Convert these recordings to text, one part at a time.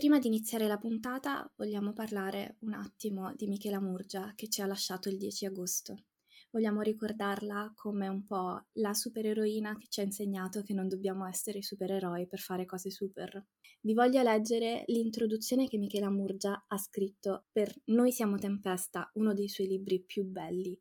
Prima di iniziare la puntata vogliamo parlare un attimo di Michela Murgia che ci ha lasciato il 10 agosto. Vogliamo ricordarla come un po' la supereroina che ci ha insegnato che non dobbiamo essere supereroi per fare cose super. Vi voglio leggere l'introduzione che Michela Murgia ha scritto per Noi siamo Tempesta, uno dei suoi libri più belli,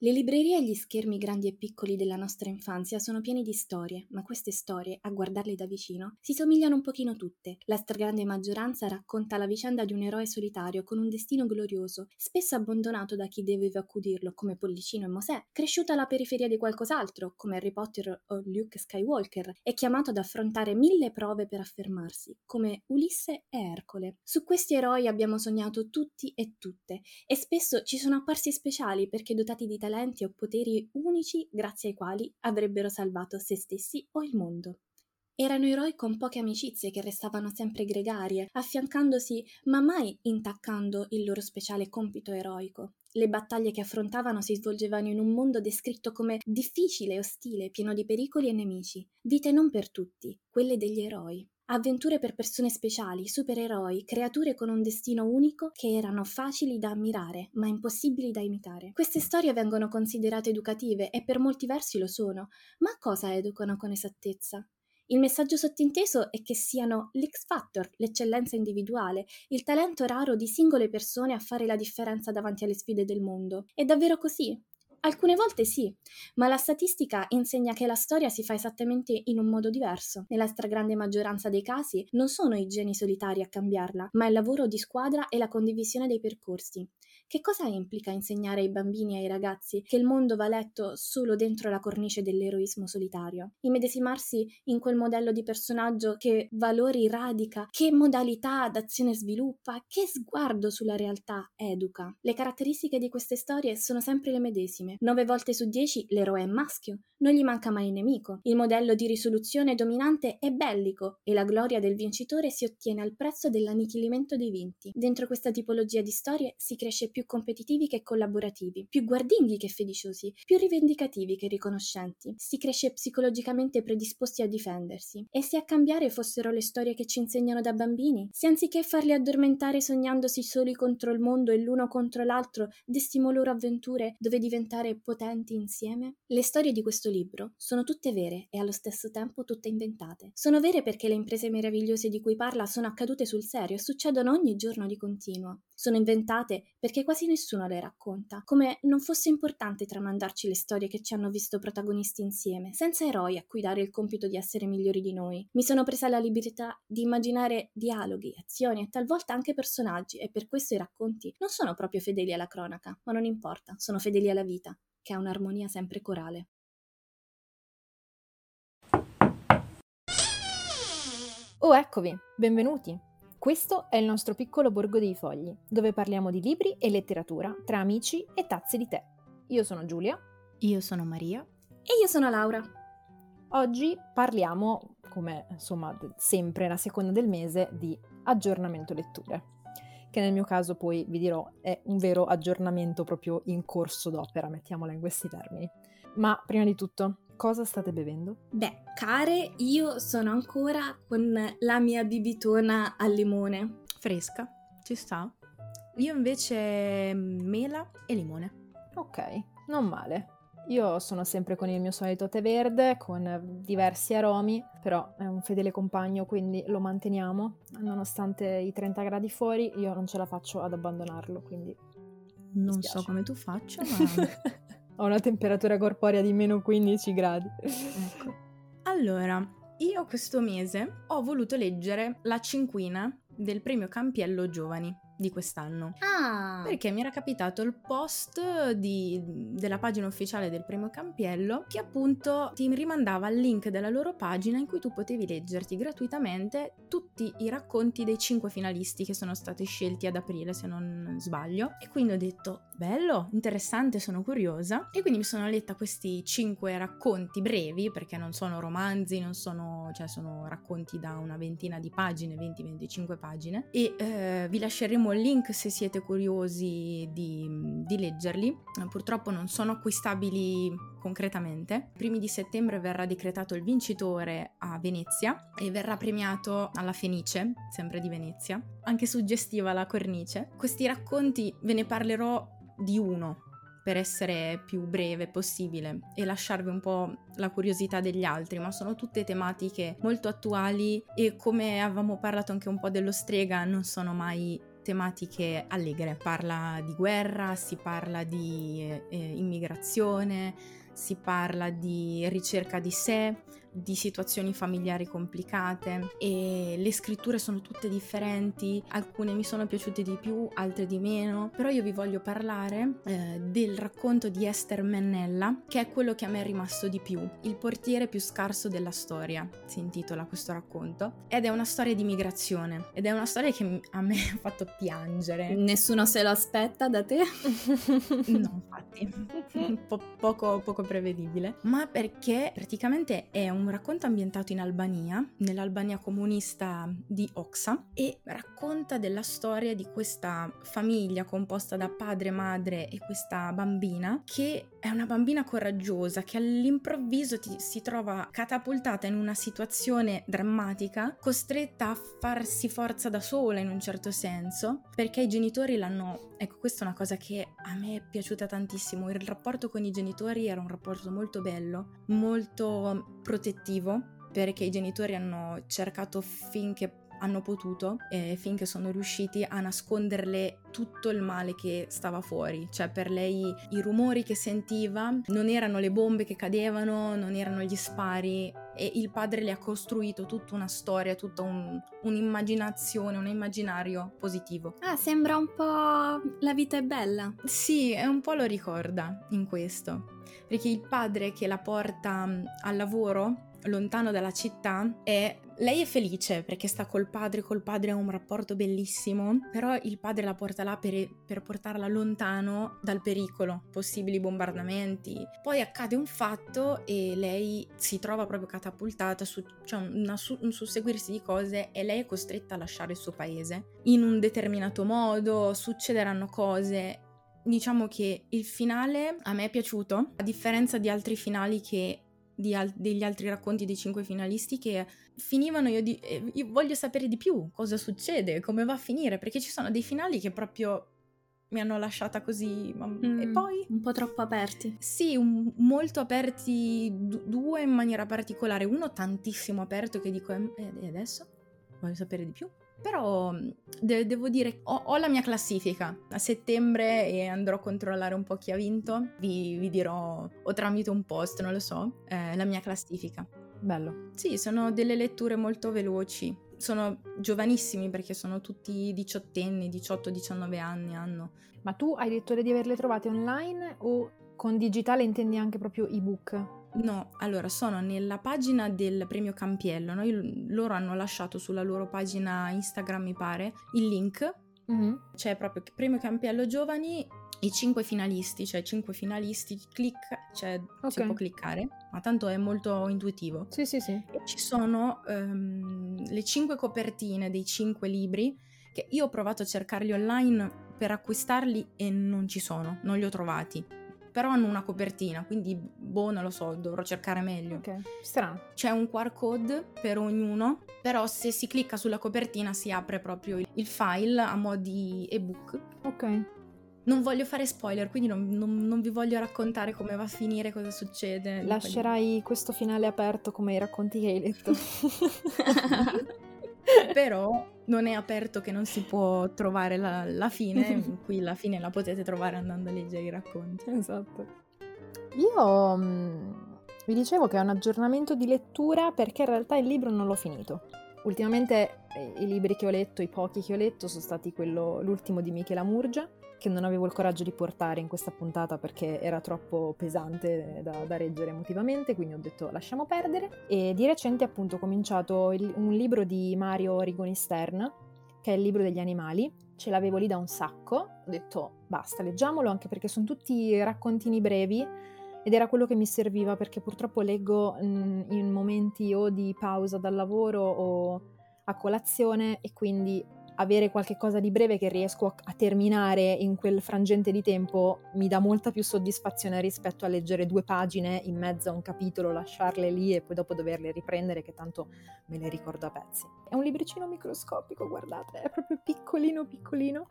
le librerie e gli schermi grandi e piccoli della nostra infanzia sono pieni di storie, ma queste storie, a guardarle da vicino, si somigliano un pochino tutte. La stragrande maggioranza racconta la vicenda di un eroe solitario con un destino glorioso, spesso abbandonato da chi doveva accudirlo, come Pollicino e Mosè, cresciuto alla periferia di qualcos'altro, come Harry Potter o Luke Skywalker, e chiamato ad affrontare mille prove per affermarsi, come Ulisse e Ercole. Su questi eroi abbiamo sognato tutti e tutte, e spesso ci sono apparsi speciali perché dotati di talenti o poteri unici grazie ai quali avrebbero salvato se stessi o il mondo. Erano eroi con poche amicizie che restavano sempre gregarie, affiancandosi ma mai intaccando il loro speciale compito eroico. Le battaglie che affrontavano si svolgevano in un mondo descritto come difficile e ostile, pieno di pericoli e nemici. Vite non per tutti, quelle degli eroi. Avventure per persone speciali, supereroi, creature con un destino unico che erano facili da ammirare, ma impossibili da imitare. Queste storie vengono considerate educative e per molti versi lo sono, ma a cosa educano con esattezza? Il messaggio sottinteso è che siano l'X Factor, l'eccellenza individuale, il talento raro di singole persone a fare la differenza davanti alle sfide del mondo. È davvero così? Alcune volte sì, ma la statistica insegna che la storia si fa esattamente in un modo diverso. Nella stragrande maggioranza dei casi non sono i geni solitari a cambiarla, ma il lavoro di squadra e la condivisione dei percorsi. Che cosa implica insegnare ai bambini e ai ragazzi che il mondo va letto solo dentro la cornice dell'eroismo solitario? Immedesimarsi in quel modello di personaggio che valori radica, che modalità d'azione sviluppa, che sguardo sulla realtà educa? Le caratteristiche di queste storie sono sempre le medesime. Nove volte su dieci l'eroe è maschio, non gli manca mai il nemico. Il modello di risoluzione dominante è bellico e la gloria del vincitore si ottiene al prezzo dell'annichilimento dei vinti. Dentro questa tipologia di storie si cresce più competitivi che collaborativi, più guardinghi che fiduciosi, più rivendicativi che riconoscenti. Si cresce psicologicamente predisposti a difendersi. E se a cambiare fossero le storie che ci insegnano da bambini? Se anziché farli addormentare sognandosi soli contro il mondo e l'uno contro l'altro, destimo loro avventure dove diventare potenti insieme? Le storie di questo libro sono tutte vere e allo stesso tempo tutte inventate. Sono vere perché le imprese meravigliose di cui parla sono accadute sul serio e succedono ogni giorno di continuo. Sono inventate perché quasi nessuno le racconta, come non fosse importante tramandarci le storie che ci hanno visto protagonisti insieme, senza eroi a cui dare il compito di essere migliori di noi. Mi sono presa la libertà di immaginare dialoghi, azioni e talvolta anche personaggi e per questo i racconti non sono proprio fedeli alla cronaca, ma non importa, sono fedeli alla vita, che ha un'armonia sempre corale. Oh, eccovi, benvenuti. Questo è il nostro piccolo borgo dei fogli, dove parliamo di libri e letteratura tra amici e tazze di tè. Io sono Giulia. Io sono Maria. E io sono Laura. Oggi parliamo, come insomma sempre la seconda del mese, di aggiornamento letture, che nel mio caso poi vi dirò è un vero aggiornamento proprio in corso d'opera, mettiamola in questi termini. Ma prima di tutto, cosa state bevendo? Beh, care, io sono ancora con la mia bibitona al limone. Fresca, ci sta. Io invece mela e limone. Ok, non male. Io sono sempre con il mio solito tè verde, con diversi aromi, però è un fedele compagno, quindi lo manteniamo. Nonostante i 30 gradi fuori, io non ce la faccio ad abbandonarlo, quindi... Non so come tu faccia, ma... Ho una temperatura corporea di meno 15 gradi. ecco. Allora, io questo mese ho voluto leggere La cinquina del premio Campiello Giovani di quest'anno. Ah! Perché mi era capitato il post di, della pagina ufficiale del premio Campiello che appunto ti rimandava al link della loro pagina in cui tu potevi leggerti gratuitamente tutti i racconti dei cinque finalisti che sono stati scelti ad aprile se non sbaglio e quindi ho detto bello, interessante, sono curiosa. E quindi mi sono letta questi cinque racconti brevi, perché non sono romanzi, non sono, cioè sono racconti da una ventina di pagine, 20-25 pagine. E eh, vi lasceremo il link se siete curiosi di, di leggerli. Purtroppo non sono acquistabili concretamente. I primi di settembre verrà decretato il vincitore a Venezia e verrà premiato alla Fenice, sempre di Venezia. Anche suggestiva la cornice. Questi racconti ve ne parlerò di uno per essere più breve possibile e lasciarvi un po' la curiosità degli altri, ma sono tutte tematiche molto attuali e come avevamo parlato anche un po' dello strega, non sono mai tematiche allegre. Parla di guerra, si parla di eh, immigrazione, si parla di ricerca di sé, di situazioni familiari complicate e le scritture sono tutte differenti, alcune mi sono piaciute di più, altre di meno, però io vi voglio parlare eh, del racconto di Esther Mennella, che è quello che a me è rimasto di più, il portiere più scarso della storia, si intitola questo racconto, ed è una storia di migrazione, ed è una storia che a me ha fatto piangere. Nessuno se lo aspetta da te? no, infatti, po- poco, poco prevedibile, ma perché praticamente è un un racconto ambientato in Albania, nell'Albania comunista di Oxa, e racconta della storia di questa famiglia composta da padre, madre e questa bambina, che è una bambina coraggiosa, che all'improvviso ti, si trova catapultata in una situazione drammatica, costretta a farsi forza da sola in un certo senso, perché i genitori l'hanno... Ecco, questa è una cosa che a me è piaciuta tantissimo. Il rapporto con i genitori era un rapporto molto bello, molto protettivo perché i genitori hanno cercato finché hanno potuto eh, finché sono riusciti a nasconderle tutto il male che stava fuori, cioè per lei i rumori che sentiva non erano le bombe che cadevano, non erano gli spari e il padre le ha costruito tutta una storia, tutta un, un'immaginazione, un immaginario positivo. Ah, sembra un po' la vita è bella. Sì, è un po' lo ricorda in questo, perché il padre che la porta mm, al lavoro lontano dalla città e lei è felice perché sta col padre, col padre ha un rapporto bellissimo, però il padre la porta là per, per portarla lontano dal pericolo, possibili bombardamenti. Poi accade un fatto e lei si trova proprio catapultata su cioè una, un susseguirsi di cose e lei è costretta a lasciare il suo paese in un determinato modo, succederanno cose diciamo che il finale a me è piaciuto, a differenza di altri finali che al- degli altri racconti dei cinque finalisti che finivano io, di- io voglio sapere di più cosa succede, come va a finire, perché ci sono dei finali che proprio mi hanno lasciata così ma... mm, e poi un po' troppo aperti. Sì un, molto aperti d- due in maniera particolare uno tantissimo aperto che dico e adesso? Voglio sapere di più però mm, de- devo dire, ho-, ho, la mia classifica. A settembre e andrò a controllare un po' chi ha vinto. Vi, vi dirò, o tramite un post, non lo so, eh, la mia classifica. Bello. Sì, sono delle letture molto veloci. Sono giovanissimi perché sono tutti diciottenni, 18-19 anni hanno. Ma tu hai detto di averle trovate online o con digitale intendi anche proprio ebook? No, allora sono nella pagina del premio Campiello, no? loro hanno lasciato sulla loro pagina Instagram, mi pare, il link. Mm-hmm. C'è proprio premio Campiello Giovani, i cinque finalisti, cioè cinque finalisti, clic, cioè okay. si può cliccare, ma tanto è molto intuitivo. Sì, sì, sì. E ci sono um, le cinque copertine dei cinque libri che io ho provato a cercarli online per acquistarli e non ci sono, non li ho trovati però hanno una copertina, quindi boh, non lo so, dovrò cercare meglio. Ok, strano. C'è un QR code per ognuno, però se si clicca sulla copertina si apre proprio il file a mo' di ebook. Ok. Non voglio fare spoiler, quindi non, non, non, vi voglio raccontare come va a finire, cosa succede. Lascerai questo finale aperto come i racconti che hai letto. però non è aperto che non si può trovare la, la fine, qui la fine la potete trovare andando a leggere i racconti. Esatto. Io mh, mm, vi dicevo che è un aggiornamento di lettura perché in realtà il libro non l'ho finito. Ultimamente eh, i libri che ho letto, i pochi che ho letto, sono stati quello, l'ultimo di Michela Murgia, che non avevo il coraggio di portare in questa puntata perché era troppo pesante da, da reggere emotivamente, quindi ho detto lasciamo perdere. E di recente appunto ho cominciato il, un libro di Mario Rigoni Stern, che è il libro degli animali, ce l'avevo lì da un sacco, ho detto basta, leggiamolo anche perché sono tutti raccontini brevi ed era quello che mi serviva perché purtroppo leggo mm, in momenti o di pausa dal lavoro o a colazione e quindi avere qualche cosa di breve che riesco a, terminare in quel frangente di tempo mi dà molta più soddisfazione rispetto a leggere due pagine in mezzo a un capitolo, lasciarle lì e poi dopo doverle riprendere che tanto me le ricordo a pezzi. È un libricino microscopico, guardate, è proprio piccolino piccolino.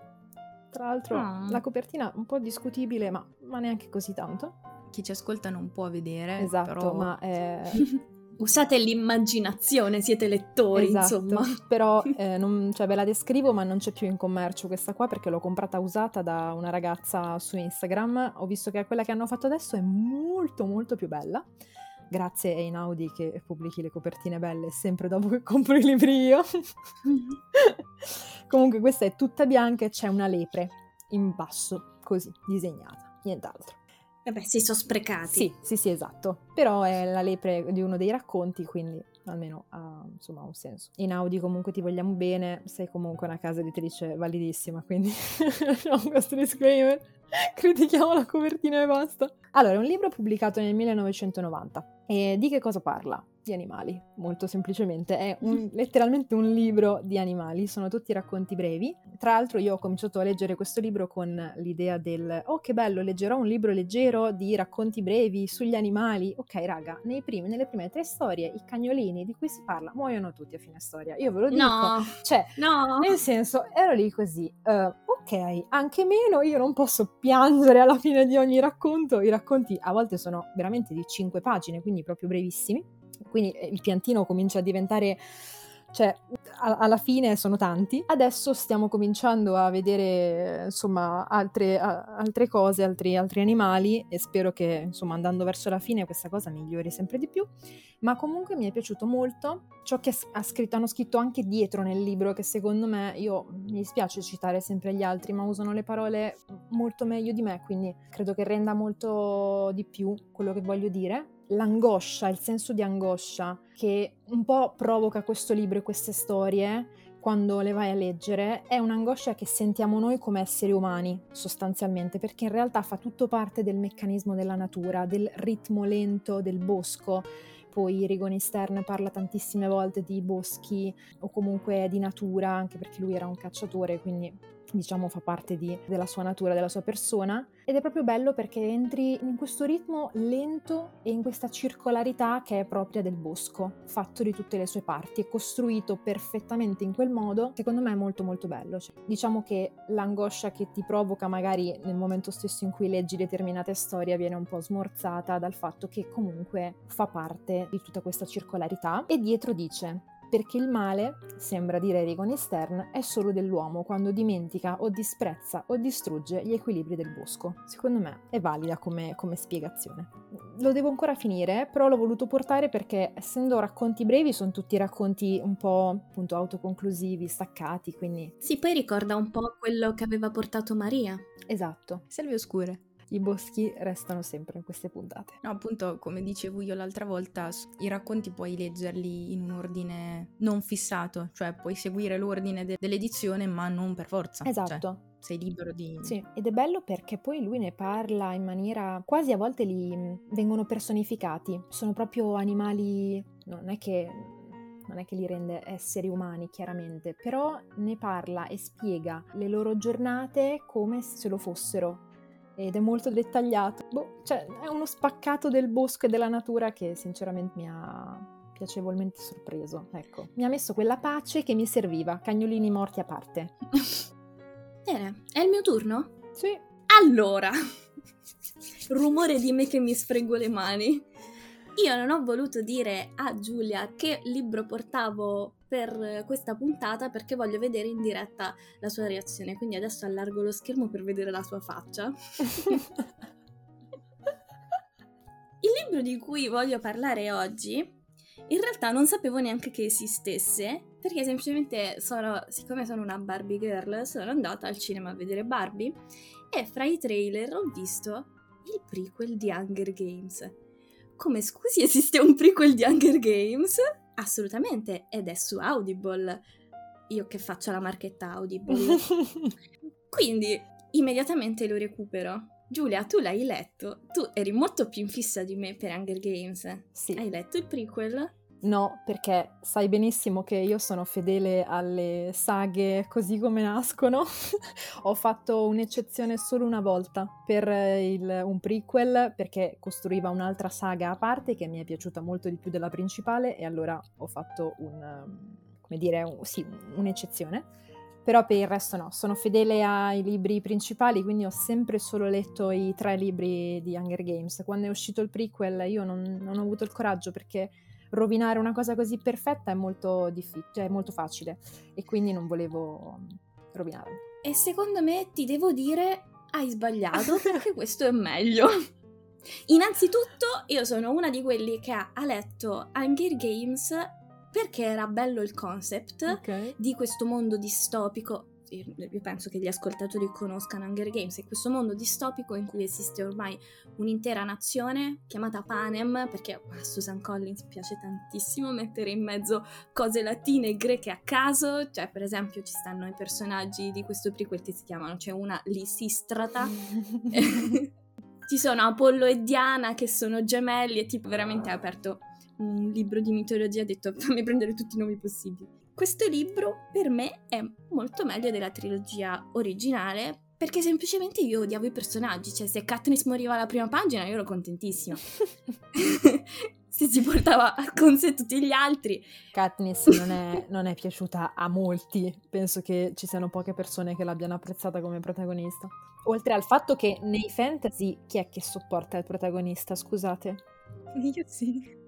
Tra l'altro oh. la copertina un po' discutibile, ma, ma, neanche così tanto. Chi ci ascolta non può vedere. Esatto, però... ma è... Usate l'immaginazione, siete lettori, esatto, insomma. Però eh, non, cioè, ve la descrivo, ma non c'è più in commercio questa qua perché l'ho comprata usata da una ragazza su Instagram. Ho visto che quella che hanno fatto adesso è molto molto più bella. Grazie a Inaudi che pubblichi le copertine belle sempre dopo che compro i libri io. Comunque questa è tutta bianca e c'è una lepre in basso, così, disegnata, nient'altro. Vabbè, si sono sprecati. Sì, sì, sì, esatto. Però è la lepre di uno dei racconti, quindi almeno ha insomma un senso. In Audi comunque ti vogliamo bene, sei comunque una casa editrice validissima, quindi lasciamo questo disclaimer. Critichiamo la copertina e basta. Allora, è un libro pubblicato nel 1990. E di che cosa parla? Di animali, molto semplicemente. È un, letteralmente un libro di animali, sono tutti racconti brevi. Tra l'altro io ho cominciato a leggere questo libro con l'idea del oh che bello, leggerò un libro leggero di racconti brevi sugli animali. Ok raga, primi, nelle prime tre storie i cagnolini di cui si parla muoiono tutti a fine storia. Io ve lo dico. No, cioè, no. nel senso, ero lì così. Uh, ok, anche meno, io non posso piangere alla fine di ogni racconto. I racconti a volte sono veramente di cinque pagine, quindi proprio brevissimi quindi eh, il piantino comincia a diventare cioè alla fine sono tanti. Adesso stiamo cominciando a vedere insomma altre, altre cose, altri, altri, animali e spero che insomma andando verso la fine questa cosa migliori sempre di più. Ma comunque mi è piaciuto molto ciò che ha scritto, hanno scritto anche dietro nel libro che secondo me, io mi dispiace citare sempre gli altri, ma usano le parole molto meglio di me, quindi credo che renda molto di più quello che voglio dire l'angoscia, il senso di angoscia che un po' provoca questo libro e queste storie quando le vai a leggere è un'angoscia che sentiamo noi come esseri umani sostanzialmente perché in realtà fa tutto parte del meccanismo della natura, del ritmo lento del bosco. Poi Rigoni Stern parla tantissime volte di boschi o comunque di natura, anche perché lui era un cacciatore, quindi diciamo fa parte di, della sua natura, della sua persona ed è proprio bello perché entri in questo ritmo lento e in questa circolarità che è propria del bosco, fatto di tutte le sue parti, è costruito perfettamente in quel modo, secondo me è molto molto bello. Cioè, diciamo che l'angoscia che ti provoca magari nel momento stesso in cui leggi determinate storie viene un po' smorzata dal fatto che comunque fa parte di tutta questa circolarità e dietro dice perché il male, sembra dire Egon Stern, è solo dell'uomo quando dimentica o disprezza o distrugge gli equilibri del bosco. Secondo me è valida come, come spiegazione. Lo devo ancora finire, però l'ho voluto portare perché essendo racconti brevi sono tutti racconti un po' appunto autoconclusivi, staccati, quindi... Sì, poi ricorda un po' quello che aveva portato Maria. Esatto. Selve oscure i boschi restano sempre in queste puntate. No, appunto, come dicevo io l'altra volta, i racconti puoi leggerli in un ordine non fissato, cioè puoi seguire l'ordine de- dell'edizione, ma non per forza. Cioè, esatto. Cioè, sei libero di... Sì, ed è bello perché poi lui ne parla in maniera... quasi a volte li vengono personificati, sono proprio animali... non è che non è che li rende esseri umani chiaramente, però ne parla e spiega le loro giornate come se lo fossero ed è molto dettagliato. Boh, cioè, è uno spaccato del bosco e della natura che sinceramente mi ha piacevolmente sorpreso. Ecco, mi ha messo quella pace che mi serviva, cagnolini morti a parte. Bene, è il mio turno? Sì. Allora, rumore di me che mi sfreggo le mani. Io non ho voluto dire a Giulia che libro portavo per questa puntata perché voglio vedere in diretta la sua reazione, quindi adesso allargo lo schermo per vedere la sua faccia. Il libro di cui voglio parlare oggi, in realtà non sapevo neanche che esistesse, perché semplicemente sono, siccome sono una Barbie girl, sono andata al cinema a vedere Barbie e fra i trailer ho visto il prequel di Hunger Games come scusi esiste un prequel di Hunger Games? Assolutamente, ed è su Audible. io che faccio la marchetta Audible. Quindi immediatamente lo recupero. Giulia, tu l'hai letto? Tu eri molto più in fissa di me per Hunger Games. Sì. Hai letto il prequel? No, perché sai benissimo che io sono fedele alle saghe così come nascono. Ho fatto un'eccezione solo una volta per il, un prequel perché costruiva un'altra saga a parte che mi è piaciuta molto di più della principale e allora ho fatto un, come dire, un, sì, un'eccezione. Però per il resto no, sono fedele ai libri principali, quindi ho sempre solo letto i tre libri di Hunger Games. Quando è uscito il prequel io non, non ho avuto il coraggio perché rovinare una cosa così perfetta è molto difficile, cioè è molto facile e quindi non volevo rovinarla. E secondo me ti devo dire hai sbagliato perché questo è meglio. Innanzitutto io sono una di quelli che ha, letto Hunger Games perché era bello il concept Ok. di questo mondo distopico. Io penso che gli ascoltatori conoscano Hunger Games, è questo mondo distopico in cui esiste ormai un'intera nazione chiamata Panem, perché a Susan Collins piace tantissimo mettere in mezzo cose latine e greche a caso, cioè per esempio ci stanno i personaggi di questo prequel che si chiamano, c'è una Lisistrata, ci sono Apollo e Diana che sono gemelli e tipo veramente ha aperto un libro di mitologia e ha detto fammi prendere tutti i nomi possibili. Questo libro per me è molto meglio della trilogia originale perché semplicemente io odiavo i personaggi, cioè se Katniss moriva alla prima pagina io ero contentissima. se si portava con sé tutti gli altri. Katniss non è, non è piaciuta a molti, penso che ci siano poche persone che l'abbiano apprezzata come protagonista. Oltre al fatto che nei fantasy chi è che sopporta il protagonista, scusate? Io sì.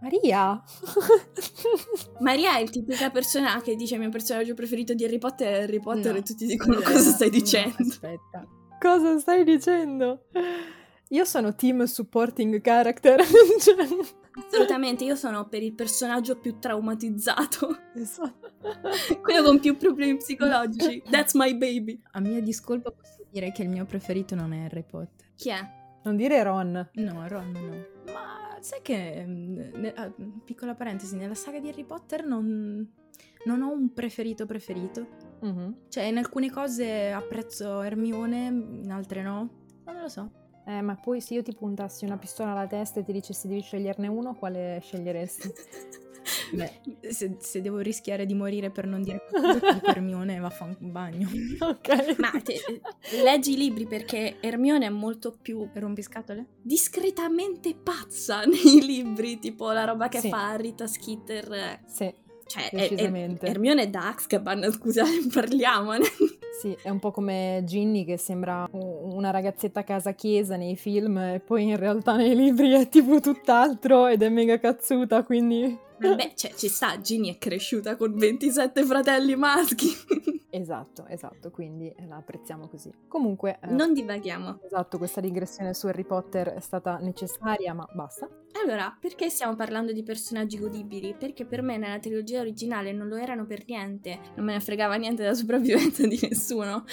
Maria! Maria è il tipica persona che dice il mio personaggio preferito di Harry Potter è Harry Potter No. e tutti dicono cosa stai no, dicendo. aspetta. Cosa stai dicendo? Io sono team supporting character. Assolutamente, io sono per il personaggio più traumatizzato, esatto. quello con più problemi psicologici. That's my baby. A mia discolpa posso dire che il mio preferito non è Harry Potter. Chi è? Non dire Ron. No, Ron no. Ma sai che, mm, ne- ah, piccola parentesi, nella saga di Harry Potter non, non ho un preferito preferito. Mhm. Cioè, in alcune cose apprezzo Hermione, in altre no. Non lo so. Eh, ma poi se io ti puntassi una pistola alla testa e ti dicessi devi sceglierne uno, quale sceglieresti? Beh, se, se devo rischiare di morire per non dire qualcosa, dico Hermione va a fare un bagno. ok. Ma te- leggi i libri perché Hermione è molto più Rompiscatole? discretamente pazza nei libri, tipo la roba che Sì. fa Rita Skeeter. Sì, Cioè, è, è. Hermione da Azkaban, scusa, parliamone. sì, è un po' come Ginny che sembra una ragazzetta a casa chiesa nei film e poi in realtà nei libri è tipo tutt'altro ed è mega cazzuta, quindi... Vabbè, cioè, ci sta, Ginny è cresciuta con 27 fratelli maschi. Esatto, esatto, quindi la apprezziamo così. Comunque, eh, non divaghiamo. esatto, questa digressione su Harry Potter è stata necessaria, ma basta. Allora, perché stiamo parlando di personaggi godibili? Perché per me nella trilogia originale non lo erano per niente, non me ne fregava niente della sopravvivenza di nessuno.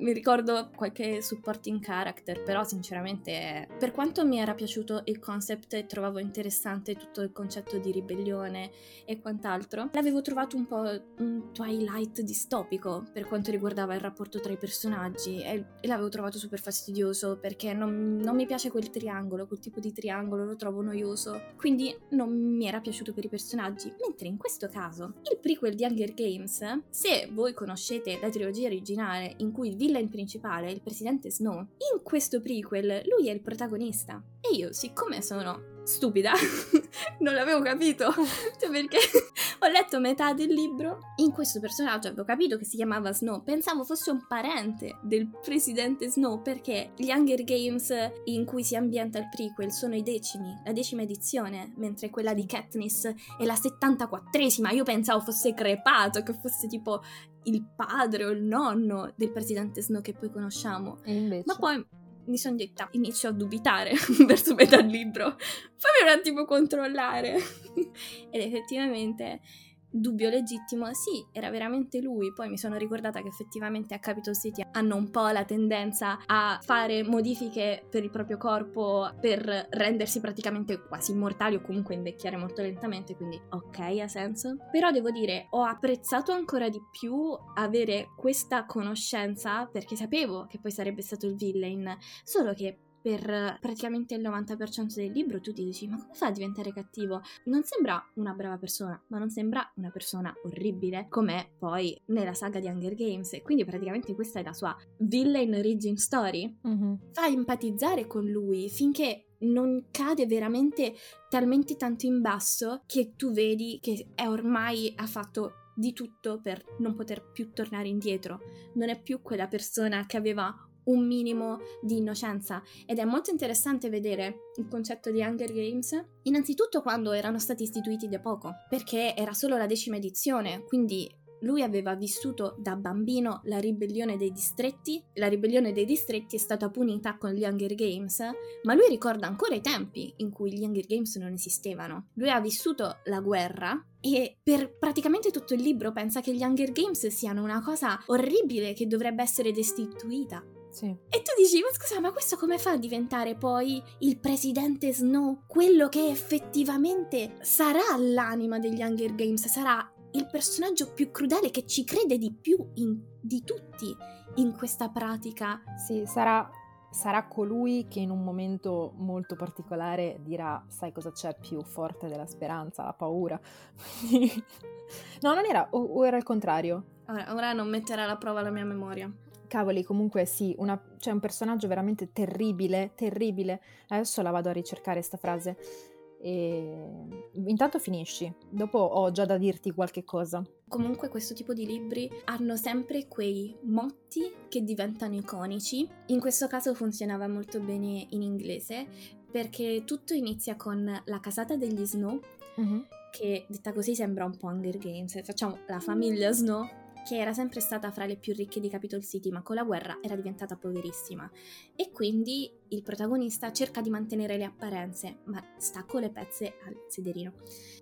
Mi ricordo qualche supporting character, però sinceramente, per quanto mi era piaciuto il concept e trovavo interessante tutto il concetto di ribellione e quant'altro, l'avevo trovato un po' un Twilight distopico per quanto riguardava il rapporto tra i personaggi e, l'avevo trovato super fastidioso perché non, non mi piace quel triangolo, quel tipo di triangolo, lo trovo noioso, quindi non mi era piaciuto per i personaggi. Mentre in questo caso, il prequel di Hunger Games, se voi conoscete la trilogia originale in cui il villain principale è il presidente Snow, in questo prequel lui è il protagonista. E io, siccome sono stupida, non l'avevo capito, cioè perché ho letto metà del libro, in questo personaggio avevo capito che si chiamava Snow, pensavo fosse un parente del presidente Snow perché gli Hunger Games in cui si ambienta il prequel sono i decimi, la decima edizione, mentre quella di Katniss è la 74esima, io pensavo fosse crepato, che fosse tipo il padre o il nonno del presidente Snow che poi conosciamo. Ma poi mi sono detta, inizio a dubitare verso metà libro. Fammi un attimo controllare. Ed effettivamente dubbio legittimo, sì, era veramente lui. Poi mi sono ricordata che effettivamente a Capitol City hanno un po' la tendenza a fare modifiche per il proprio corpo per rendersi praticamente quasi immortali o comunque invecchiare molto lentamente, quindi ok, ha senso. Però devo dire, ho apprezzato ancora di più avere questa conoscenza perché sapevo che poi sarebbe stato il villain, solo che per praticamente il 90% del libro tu ti dici ma come fa a diventare cattivo? Non sembra una brava persona, ma non sembra una persona orribile come poi nella saga di Hunger Games e quindi praticamente questa è la sua villain origin story. Mm-hmm. Fa empatizzare con lui finché non cade veramente talmente tanto in basso che tu vedi che è ormai ha fatto di tutto per non poter più tornare indietro. Non è più quella persona che aveva un minimo di innocenza ed è molto interessante vedere il concetto di Hunger Games innanzitutto quando erano stati istituiti da poco perché era solo la decima edizione quindi lui aveva vissuto da bambino la ribellione dei distretti, la ribellione dei distretti è stata punita con gli Hunger Games, ma lui ricorda ancora i tempi in cui gli Hunger Games non esistevano. Lui ha vissuto la guerra e per praticamente tutto il libro pensa che gli Hunger Games siano una cosa orribile che dovrebbe essere destituita. Sì. E tu dici, ma scusa, ma questo come fa a diventare poi il presidente Snow? Quello che effettivamente sarà l'anima degli Hunger Games, sarà il personaggio più crudele che ci crede di più in, di tutti in questa pratica. Sì, sarà, sarà colui che in un momento molto particolare dirà, sai cosa c'è più forte della speranza, la paura. no, non era, o, o era il contrario? Ora, ora non metterà alla prova la mia memoria. Cavoli, comunque sì, una, c'è un personaggio veramente terribile, terribile. Adesso la vado a ricercare sta frase. E intanto finisci, dopo ho già da dirti qualche cosa. Comunque questo tipo di libri hanno sempre quei motti che diventano iconici. In questo caso funzionava molto bene in inglese perché tutto inizia con la casata degli Snow, uh-huh. che detta così sembra un po' Hunger Games. Facciamo la famiglia Snow che era sempre stata fra le più ricche di Capitol City, ma con la guerra era diventata poverissima. E quindi il protagonista cerca di mantenere le apparenze, ma sta con le pezze al sederino.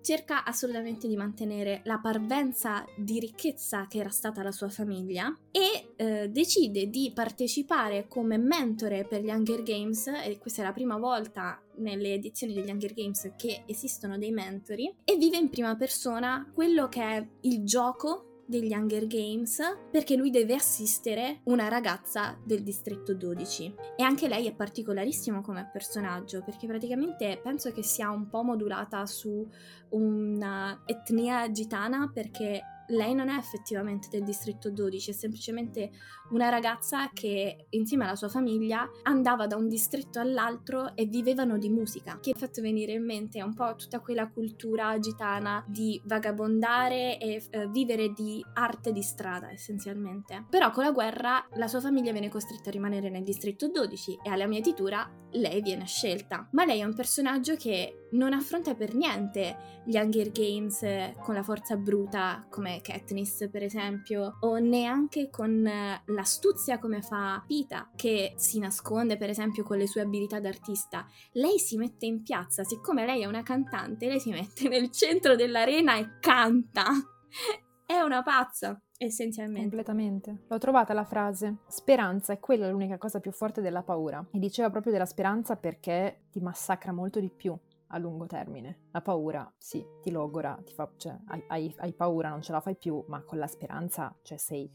Cerca assolutamente di mantenere la parvenza di ricchezza che era stata la sua famiglia e eh, decide di partecipare come mentore per gli Hunger Games, e questa è la prima volta nelle edizioni degli Hunger Games che esistono dei mentori, e vive in prima persona quello che è il gioco degli Hunger Games perché lui deve assistere una ragazza del distretto 12 e anche lei è particolarissimo come personaggio perché praticamente penso che sia un po' modulata su una etnia gitana perché lei non è effettivamente del distretto 12, è semplicemente una ragazza che insieme alla sua famiglia andava da un distretto all'altro e vivevano di musica, che ha fatto venire in mente un po' tutta quella cultura gitana di vagabondare e eh, vivere di arte di strada essenzialmente. Però con la guerra la sua famiglia viene costretta a rimanere nel distretto 12 e alla mietitura lei viene scelta. Ma lei è un personaggio che non affronta per niente gli Hunger Games con la forza bruta come Katniss per esempio o neanche con l'astuzia come fa Pita che si nasconde per esempio con le sue abilità d'artista. Lei si mette in piazza, siccome lei è una cantante, lei si mette nel centro dell'arena e canta. è una pazza essenzialmente. Completamente. L'ho trovata la frase. Speranza è quella l'unica cosa più forte della paura. E diceva proprio della speranza perché ti massacra molto di più a lungo termine. La paura, sì, ti logora, ti fa, cioè, hai, hai, hai, paura, non ce la fai più, ma con la speranza, cioè, sei,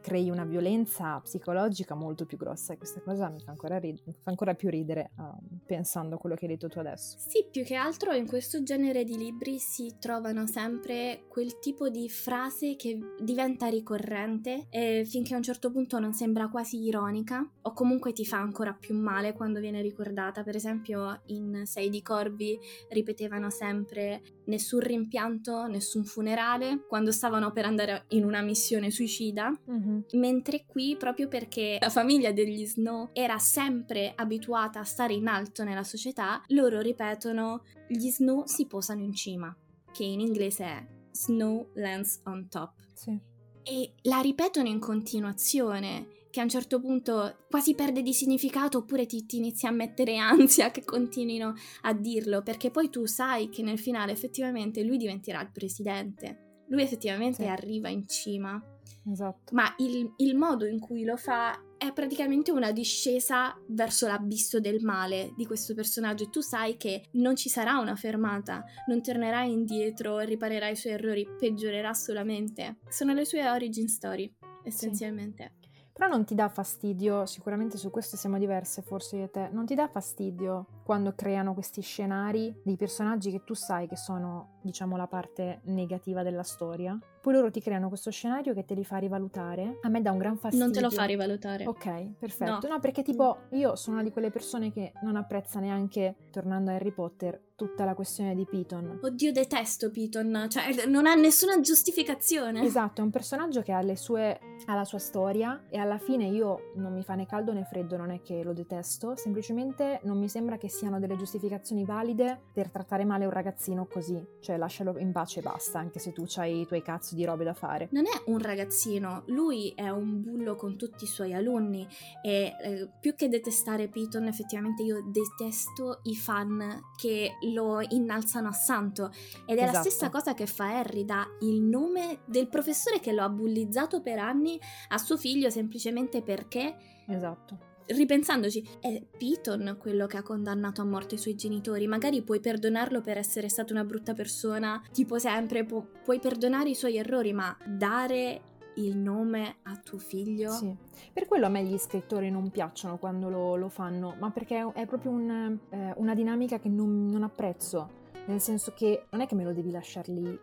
crei una violenza psicologica molto più grossa e questa cosa mi fa ancora, rid- fa ancora più ridere uh, pensando a quello che hai detto tu adesso. Sì, più che altro in questo genere di libri si trovano sempre quel tipo di frase che diventa ricorrente e finché a un certo punto non sembra quasi ironica o comunque ti fa ancora più male quando viene ricordata. Per esempio in Sei di Corvi ripetevano sempre nessun rimpianto, nessun funerale quando stavano per andare in una missione suicida Mm-hmm. Mentre qui, proprio perché la famiglia degli Snow era sempre abituata a stare in alto nella società, loro ripetono gli Snow si posano in cima, che in inglese è Snow lands on top. Sì. E la ripetono in continuazione che a un certo punto quasi perde di significato oppure ti, ti inizi a mettere ansia che continuino a dirlo, perché poi tu sai che nel finale effettivamente lui diventerà il presidente. Lui effettivamente sì. arriva in cima. Esatto. Ma il, il modo in cui lo fa è praticamente una discesa verso l'abisso del male di questo personaggio e tu sai che non ci sarà una fermata, non tornerà indietro, riparerà i suoi errori, peggiorerà solamente. Sono le sue origin story, essenzialmente. Sì. Però non ti dà fastidio, sicuramente su questo siamo diverse forse io e te, non ti dà fastidio quando creano questi scenari di personaggi che tu sai che sono, diciamo, la parte negativa della storia? Poi loro ti creano questo scenario che te li fa rivalutare. A me dà un gran fastidio. Non te lo fa rivalutare. Ok, perfetto. No, no perché tipo io sono una di quelle persone che non apprezza neanche, tornando a Harry Potter, tutta la questione di Piton. Oddio, detesto Piton, cioè non ha nessuna giustificazione. Esatto, è un personaggio che ha, le sue, ha la sua storia e alla fine io non mi fa né caldo né freddo, non è che lo detesto, semplicemente non mi sembra che siano delle giustificazioni valide per trattare male un ragazzino così, cioè lascialo in pace e basta, anche se tu hai i tuoi cazzo di robe da fare. Non è un ragazzino, lui è un bullo con tutti i suoi alunni e eh, più che detestare Piton, effettivamente io detesto i fan che lo innalzano a santo ed è esatto. la stessa cosa che fa Harry, dà il nome del professore che lo ha bullizzato per anni a suo figlio semplicemente perché... Esatto ripensandoci, è Piton quello che ha condannato a morte i suoi genitori. Magari puoi perdonarlo per essere stata una brutta persona, tipo sempre, pu- puoi perdonare i suoi errori, ma dare il nome a tuo figlio. Sì, per quello a me gli scrittori non piacciono quando lo, lo fanno, ma perché è proprio un, eh, una dinamica che non, non apprezzo. Nel senso che non è che me lo devi lasciare lì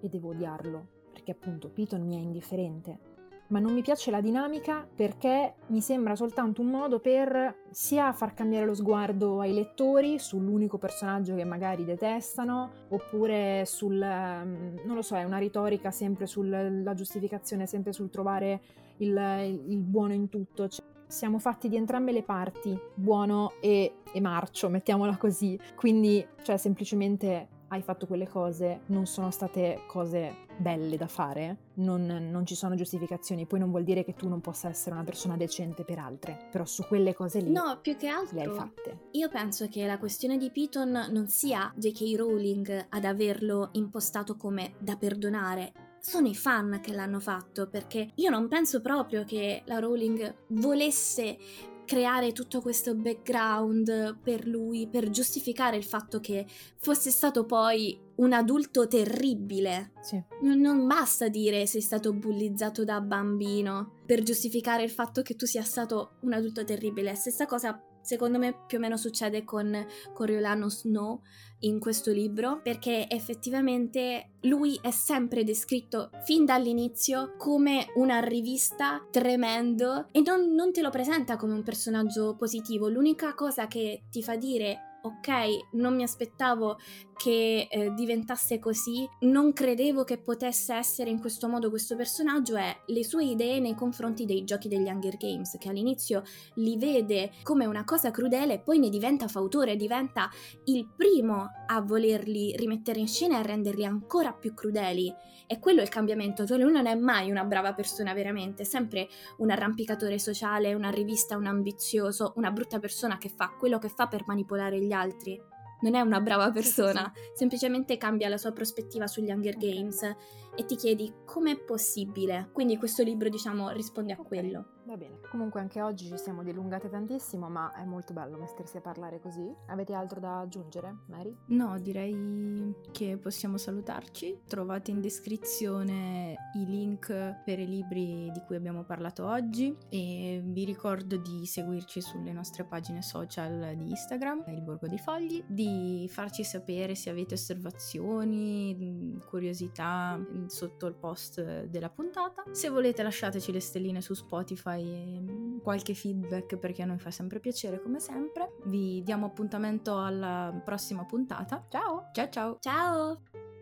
e devo odiarlo, perché appunto Piton mi è indifferente ma non mi piace la dinamica perché mi sembra soltanto un modo per sia far cambiare lo sguardo ai lettori sull'unico personaggio che magari detestano, oppure sul, mm, non lo so, è una retorica sempre sulla giustificazione, sempre sul trovare il, il buono in tutto. Cioè, siamo fatti di entrambe le parti, buono e, e marcio, mettiamola così. Quindi, cioè, semplicemente hai fatto quelle cose, non sono state cose belle da fare, non, non, ci sono giustificazioni, poi non vuol dire che tu non possa essere una persona decente per altre, però su quelle cose lì no, più che altro, le hai fatte. Io penso che la questione di Piton non sia J.K. Rowling ad averlo impostato come da perdonare, sono i fan che l'hanno fatto perché io non penso proprio che la Rowling volesse creare tutto questo background per lui, per giustificare il fatto che fosse stato poi un adulto terribile. Sì. Non, non, basta dire sei stato bullizzato da bambino per giustificare il fatto che tu sia stato un adulto terribile. Stessa cosa secondo me più o meno succede con Coriolano Snow in questo libro perché effettivamente lui è sempre descritto fin dall'inizio come una rivista tremendo e non, non te lo presenta come un personaggio positivo. L'unica cosa che ti fa dire ok, non mi aspettavo che eh, diventasse così, non credevo che potesse essere in questo modo questo personaggio, è le sue idee nei confronti dei giochi degli Hunger Games, che all'inizio li vede come una cosa crudele e poi ne diventa fautore, diventa il primo a volerli rimettere in scena e a renderli ancora più crudeli. E quello è il cambiamento, cioè lui non è mai una brava persona veramente, è sempre un arrampicatore sociale, una rivista, un ambizioso, una brutta persona che fa quello che fa per manipolare gli altri non è una brava persona, semplicemente cambia la sua prospettiva sugli Hunger Games e ti chiedi com'è possibile. Quindi questo libro, diciamo, risponde a quello. Va bene. Comunque anche oggi ci siamo dilungate tantissimo, ma è molto bello mettersi a parlare così. Avete altro da aggiungere, Mary? No, direi che possiamo salutarci. Trovate in descrizione i link per i libri di cui abbiamo parlato oggi e vi ricordo di seguirci sulle nostre pagine social di Instagram, il Borgo dei Fogli, di farci sapere se avete osservazioni, curiosità sotto il post della puntata. Se volete lasciateci le stelline su Spotify Spotify qualche feedback perché a noi fa sempre piacere come sempre. Vi diamo appuntamento alla prossima puntata. Ciao! Ciao ciao! Ciao!